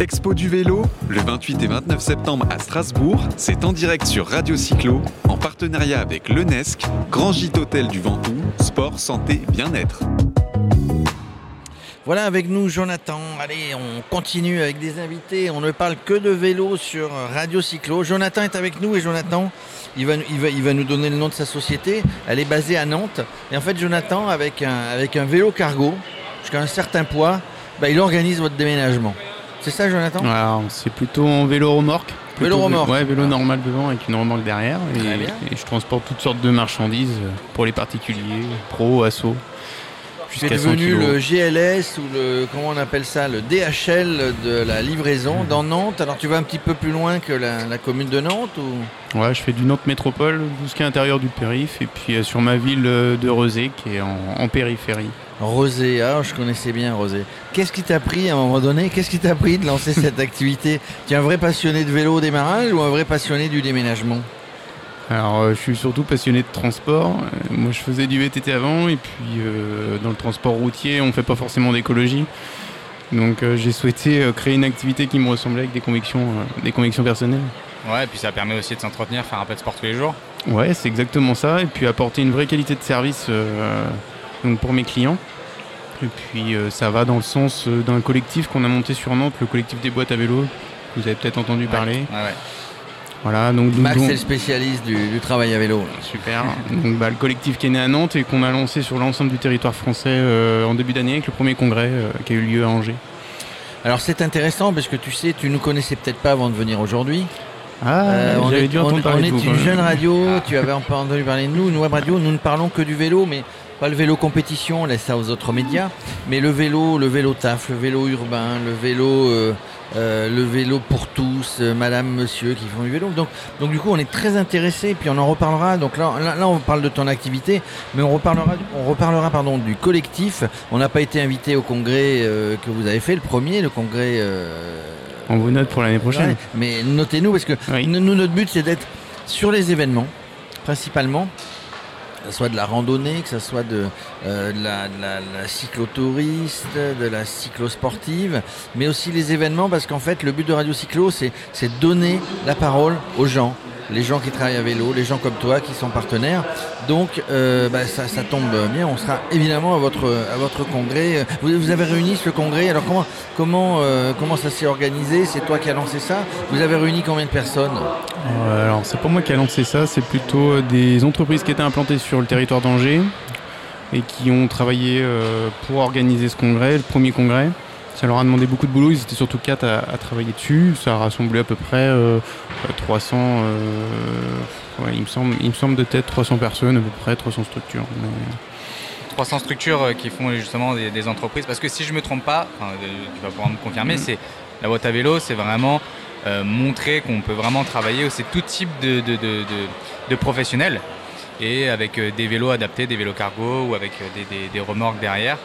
Expo du vélo, le 28 et 29 septembre à Strasbourg, c'est en direct sur Radio Cyclo, en partenariat avec l'UNESC, Grand Gîte Hôtel du Ventoux, sport, santé, bien-être. Voilà avec nous Jonathan. Allez, on continue avec des invités. On ne parle que de vélo sur Radio Cyclo. Jonathan est avec nous et Jonathan, il va, nous donner le nom de sa société. Elle est basée à Nantes. Et en fait, Jonathan, avec un, avec un vélo cargo, jusqu'à un certain poids, bah, il organise votre déménagement. C'est ça, Jonathan? Alors, c'est plutôt en vélo remorque. Vélo remorque. Ouais, vélo normal devant avec une remorque derrière. Et, je transporte toutes sortes de marchandises pour les particuliers, pro, asso. Tu es Jusqu'à 100 devenu le GLS ou le comment on appelle ça, le DHL de la livraison dans Nantes. Alors tu vas un petit peu plus loin que la, la commune de Nantes ou? Ouais, je fais du Nantes Métropole jusqu'à l'intérieur du périph. Et puis euh, sur ma ville euh, de Rezé qui est en, en périphérie. Rosé, ah, je connaissais bien Rosé. Qu'est-ce qui t'a pris à un moment donné Qu'est-ce qui t'a pris de lancer cette activité? Tu es un vrai passionné de vélo au démarrage ou un vrai passionné du déménagement? Alors, euh, je suis surtout passionné de transport. Euh, moi, je faisais du VTT avant, et puis euh, dans le transport routier, on fait pas forcément d'écologie. Donc, euh, j'ai souhaité euh, créer une activité qui me ressemblait avec des convictions, euh, des convictions personnelles. Ouais, et puis ça permet aussi de s'entretenir, faire un peu de sport tous les jours. Ouais, c'est exactement ça. Et puis apporter une vraie qualité de service euh, donc pour mes clients. Et puis euh, ça va dans le sens euh, d'un collectif qu'on a monté sur Nantes, le collectif des boîtes à vélo. Vous avez peut-être entendu parler. Ouais, ouais. Voilà, donc Max est le spécialiste du, du travail à vélo. Super. Donc, bah, le collectif qui est né à Nantes et qu'on a lancé sur l'ensemble du territoire français euh, en début d'année avec le premier congrès euh, qui a eu lieu à Angers. Alors c'est intéressant parce que tu sais, tu nous connaissais peut-être pas avant de venir aujourd'hui. Ah, Euh, on est, dû on- entendre on parler est de vous, une jeune radio, tu avais entendu parler de nous, une web radio, nous ne parlons que du vélo, mais pas le vélo compétition, on laisse ça aux autres médias, mais le vélo, le vélo taf, le vélo urbain, le vélo, euh, euh, le vélo pour tous, euh, madame, monsieur qui font du vélo. Donc, donc du coup, on est très intéressé, puis on en reparlera. Donc là, là, là, on parle de ton activité, mais on reparlera, on reparlera pardon, du collectif. On n'a pas été invité au congrès euh, que vous avez fait, le premier, le congrès. euh, On vous note pour l'année prochaine. Ouais, mais notez-nous parce que Oui. nous, notre but c'est d'être sur les événements, principalement, ce soit de la randonnée, que ce soit de, euh, de la, de la- la cyclotouriste, de la cyclosportive, mais aussi les événements parce qu'en fait le but de Radio Cyclo c'est donner la parole aux gens. Les gens qui travaillent à vélo, les gens comme toi qui sont partenaires. Donc euh, bah, ça, tombe bien, on sera évidemment à votre, à votre congrès. Vous, vous avez réuni ce congrès, alors comment, comment, euh, comment ça s'est organisé? C'est toi qui as lancé ça Vous avez réuni combien de personnes? Alors, c'est pas moi qui a lancé ça, c'est plutôt euh, des entreprises qui étaient implantées sur le territoire d'Angers et qui ont travaillé euh, pour organiser ce congrès, le premier congrès. Ça leur a demandé beaucoup de boulot, ils étaient surtout quatre à, à travailler dessus. Ça a rassemblé à peu près euh, 300, euh, ouais, il me semble, il me semble de tête 300 personnes, à peu près 300 structures. Mais- 300 structures qui font justement des, des entreprises. Parce que si je me trompe pas, enfin, tu vas pouvoir me confirmer, Mhm. c'est la boîte à vélo, c'est vraiment euh, montrer qu'on peut vraiment travailler. C'est tout type de, de, de, de- de professionnels. Et avec euh, des vélos adaptés, des vélos cargo ou avec euh, des, des- des remorques derrière.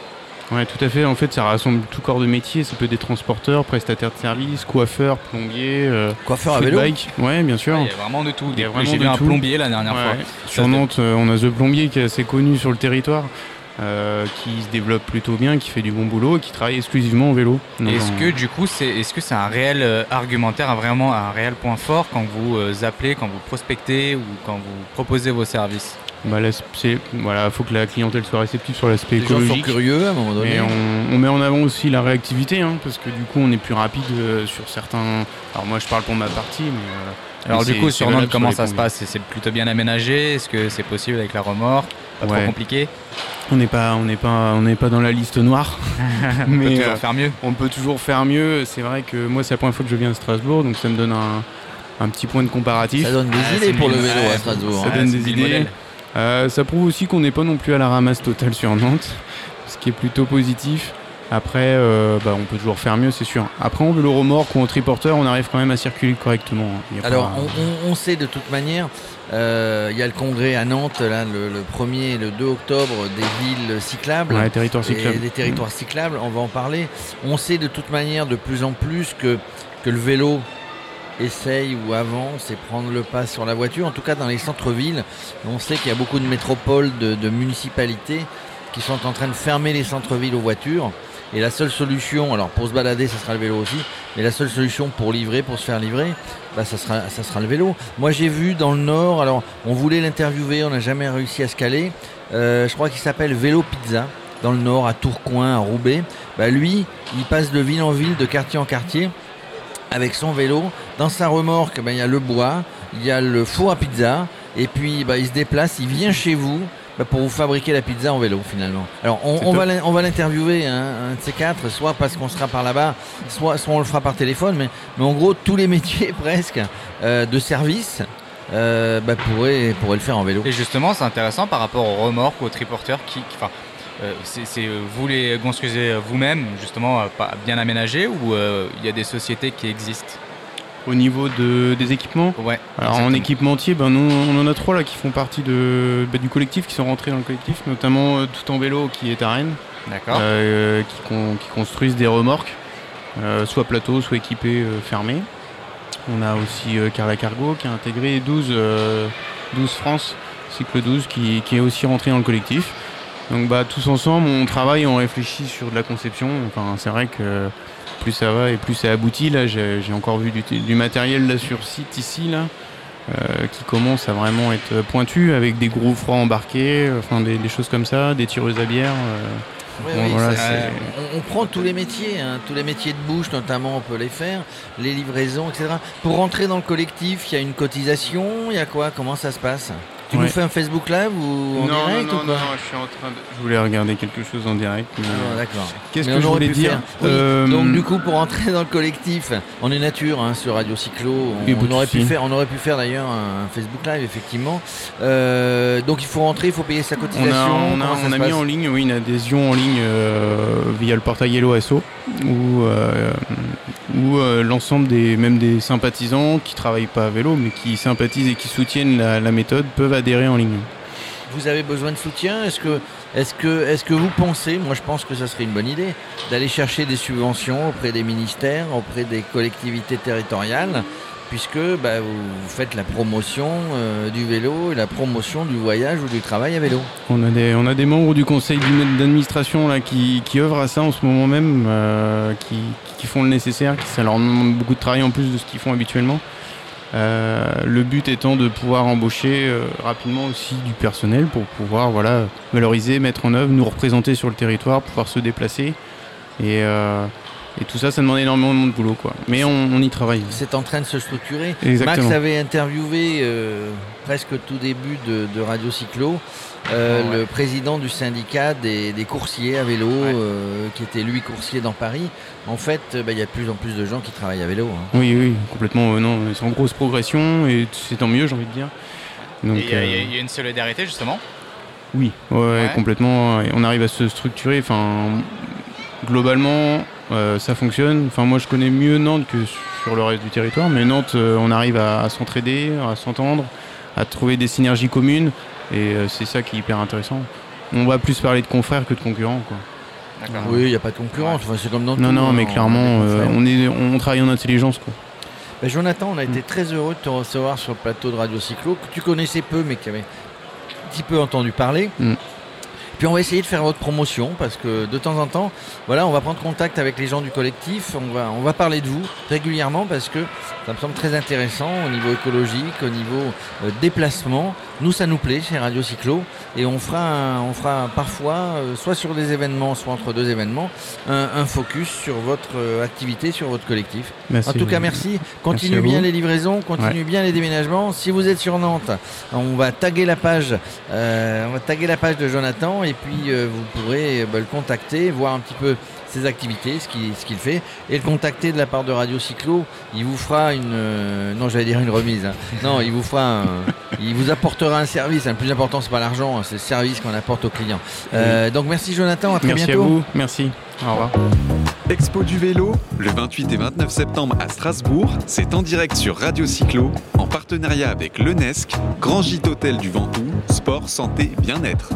Ouais, tout à fait. En fait, ça rassemble tout corps de métier. Ça peut être des transporteurs, prestataires de services, coiffeurs, plombiers, euh, Coiffeur à vélo. Ouais, bien sûr. Ouais, Il y a vraiment de tout. Il y a Des- vraiment J'ai de vu un tout. plombier la dernière Ouais, fois. Sur Ça, Nantes, euh, on a The Plombier qui est assez connu sur le territoire, euh, qui se développe plutôt bien, qui fait du bon boulot et qui travaille exclusivement au vélo. Est-ce que du coup, c'est est-ce que c'est un réel euh, argumentaire, un, vraiment un réel point fort quand vous euh, appelez, quand vous prospectez ou quand vous proposez vos services? Bah, voilà, faut que la clientèle soit réceptive sur l'aspect Les gens sont écologique. curieux à un moment donné. Mais on, on met en avant aussi la réactivité, hein, parce que du coup, on est plus rapide euh, sur certains. Alors moi, je parle pour ma partie, mais. Euh, Alors mais du coup, sur Nantes, comment ça se passe? C'est- plutôt bien aménagé? Est-ce que c'est possible avec la remorque? Pas trop compliqué? On n'est pas, on n'est pas, on n'est pas dans la liste noire. On peut mais toujours euh, faire mieux. On peut toujours faire mieux. C'est vrai que moi, c'est la première fois que je viens à Strasbourg, donc ça me donne un, un petit point de comparatif. Ça donne des Ah, idées pour le vélo à Strasbourg. ça hein. donne des idées. Euh, ça prouve aussi qu'on n'est pas non plus à la ramasse totale sur Nantes, ce qui est plutôt positif. Après, euh, bah, on peut toujours faire mieux, c'est sûr. Après, en vélo remorque ou en triporteur, on arrive quand même à circuler correctement. A Alors, pas- on, on- on sait de toute manière, euh, il y a le congrès à Nantes, là, le, le 1er et le 2 octobre, des villes cyclables. Ouais, et des territoires cyclables, on va en parler. On sait de toute manière de plus en plus que, que le vélo essaye ou avance et prendre le pas sur la voiture. En tout cas, dans les centres-villes, on sait qu'il y a beaucoup de métropoles, de, de municipalités qui sont en train de fermer les centres-villes aux voitures. Et la seule solution, alors pour se balader, ça sera le vélo aussi, mais la seule solution pour livrer, pour se faire livrer, bah, ça, sera, ça sera le vélo. Moi j'ai vu dans le Nord, alors on voulait l'interviewer, on n'a jamais réussi à se caler, euh, je crois qu'il s'appelle Vélo Pizza, dans le Nord, à Tourcoing, à Roubaix. Bah, lui, il passe de ville en ville, de quartier en quartier, avec son vélo. Dans sa remorque, bah, il y a le bois, il y a le four à pizza, et puis il se déplace, il vient chez vous, bah, pour vous fabriquer la pizza en vélo finalement. Alors on, va, on va l'interviewer, hein, un de ces quatre, soit parce qu'on sera par là-bas, soit, soit on le fera par téléphone, mais, mais en gros tous les métiers presque euh, de service euh, bah, pourraient, pourraient le faire en vélo. Et justement, c'est intéressant par rapport aux remorques, aux triporteurs qui. qui- enfin, euh, c'est vous les construisez vous-même, justement, pas bien aménagés, ou il y a des sociétés qui existent? Au niveau de, des équipements, Ouais. alors en équipementier, ben, nous, on en a trois là qui font partie de, ben, du collectif, qui sont rentrés dans le collectif, notamment euh, Tout en vélo qui est à Rennes, D'accord. euh, qui, con- qui construisent des remorques, euh, soit plateau, soit équipées euh, fermées. On a aussi euh, Carla Cargo qui a intégré 12, euh, 12 France, cycle 12, qui, qui est aussi rentré dans le collectif. Donc bah, tous ensemble, on travaille, on réfléchit sur de la conception. Enfin, c'est vrai que plus ça va et plus ça aboutit. Là, j'ai encore vu du, du matériel là sur site ici là, euh, qui commence à vraiment être pointu avec des gros froids embarqués, enfin des, des choses comme ça, des tireuses à bière. euh, Oui, Bon, oui, voilà, ça, on, on prend tous les métiers, hein, tous les métiers de bouche notamment, on peut les faire, les livraisons, etc. Pour rentrer dans le collectif, il y a une cotisation, il y a quoi? Comment ça se passe? Tu Ouais. nous fais un Facebook Live ou en non, direct non, ou non, pas non, je suis en train de. Je voulais regarder quelque chose en direct. mais- Ah, D'accord. Qu'est-ce Mais que je voulais dire. Oui, Euh, Donc du coup, pour entrer dans le collectif, on est nature hein, sur Radio Cyclo. On, aurait pu faire, on aurait pu faire d'ailleurs un Facebook Live effectivement. Euh, donc il faut rentrer, il faut payer sa On cotisation. a, on a, on mis en ligne oui, une adhésion en ligne euh, via le portail Hello Asso où, où euh, l'ensemble des même des sympathisants qui travaillent pas à vélo mais qui sympathisent et qui soutiennent la, la méthode peuvent adhérer en ligne. Vous avez besoin de soutien Est-ce que, est-ce que, est-ce que vous pensez, moi je pense que ça serait une bonne idée, d'aller chercher des subventions auprès des ministères, auprès des collectivités territoriales, puisque bah, vous, faites la promotion euh, du vélo et la promotion du voyage ou du travail à vélo. On a des, membres du conseil d'admi- d'administration là qui, œuvrent à ça en ce moment même, euh, qui, font le nécessaire, qui, ça leur demande beaucoup de travail en plus de ce qu'ils font habituellement. Euh, le but étant de pouvoir embaucher rapidement aussi du personnel pour pouvoir valoriser, mettre en œuvre, nous représenter sur le territoire, pouvoir se déplacer. Et tout ça, ça demande énormément de boulot. Quoi. Mais on, on y travaille. C'est en train de se structurer. Exactement. Max avait interviewé euh, presque au tout début de, de Radio Cyclo euh, Oh, ouais. le président du syndicat des, des coursiers à vélo, Ouais. euh, qui était lui coursier dans Paris. En fait, bah, il y a de plus en plus de gens qui travaillent à vélo. hein. Oui, oui, complètement. euh, non, c'est en grosse progression et c'est tant mieux, j'ai envie de dire. Il y, a- y y une solidarité, justement? Oui, ouais, complètement. On arrive à se structurer. Enfin, globalement, euh, ça fonctionne. Enfin, moi, je connais mieux Nantes que sur le reste du territoire, mais Nantes, euh, on arrive à, à s'entraider, à s'entendre, à trouver des synergies communes, et euh, c'est ça qui est hyper intéressant. On va plus parler de confrères que de concurrents, quoi. Oui, il n'y a pas de concurrence. Enfin, c'est comme dans Non, tout, non, hein, mais on clairement, euh, on est, on travaille en intelligence, quoi. Bah, Jonathan, on a été très heureux de te recevoir sur le plateau de Radio Cyclo, que tu connaissais peu, mais qui avait un petit peu entendu parler. Mm. Puis on va essayer de faire votre promotion parce que de temps en temps, voilà, on va prendre contact avec les gens du collectif, on va, on va parler de vous régulièrement parce que ça me semble très intéressant au niveau écologique, au niveau euh, déplacement. Nous, ça nous plaît chez Radio Cyclo et on fera, un- on fera parfois, euh, soit sur des événements, soit entre deux événements, un, un focus sur votre euh, activité, sur votre collectif. Merci. En tout cas, merci. Continue bien les livraisons, continue bien les déménagements. Si vous êtes sur Nantes, on va taguer la page, euh, on va taguer la page de Jonathan et puis euh, vous pourrez euh, bah, le contacter, voir un petit peu ses activités, ce qu'il ce qu'il fait, et le contacter de la part de Radio Cyclo. Il vous fera une, euh, non, j'allais dire une remise. hein. Non, il vous fera, un- il vous apportera un service. hein. Le plus important, c'est pas l'argent, hein, c'est le service qu'on apporte aux clients. Euh, donc merci Jonathan, à très Merci bientôt. à vous. Merci. Au revoir. Expo du vélo, le 28 et 29 septembre à Strasbourg, c'est en direct sur Radio Cyclo, en partenariat avec l'UNESC, Grand Gîte Hôtel du Ventoux, Sport, Santé, Bien-être.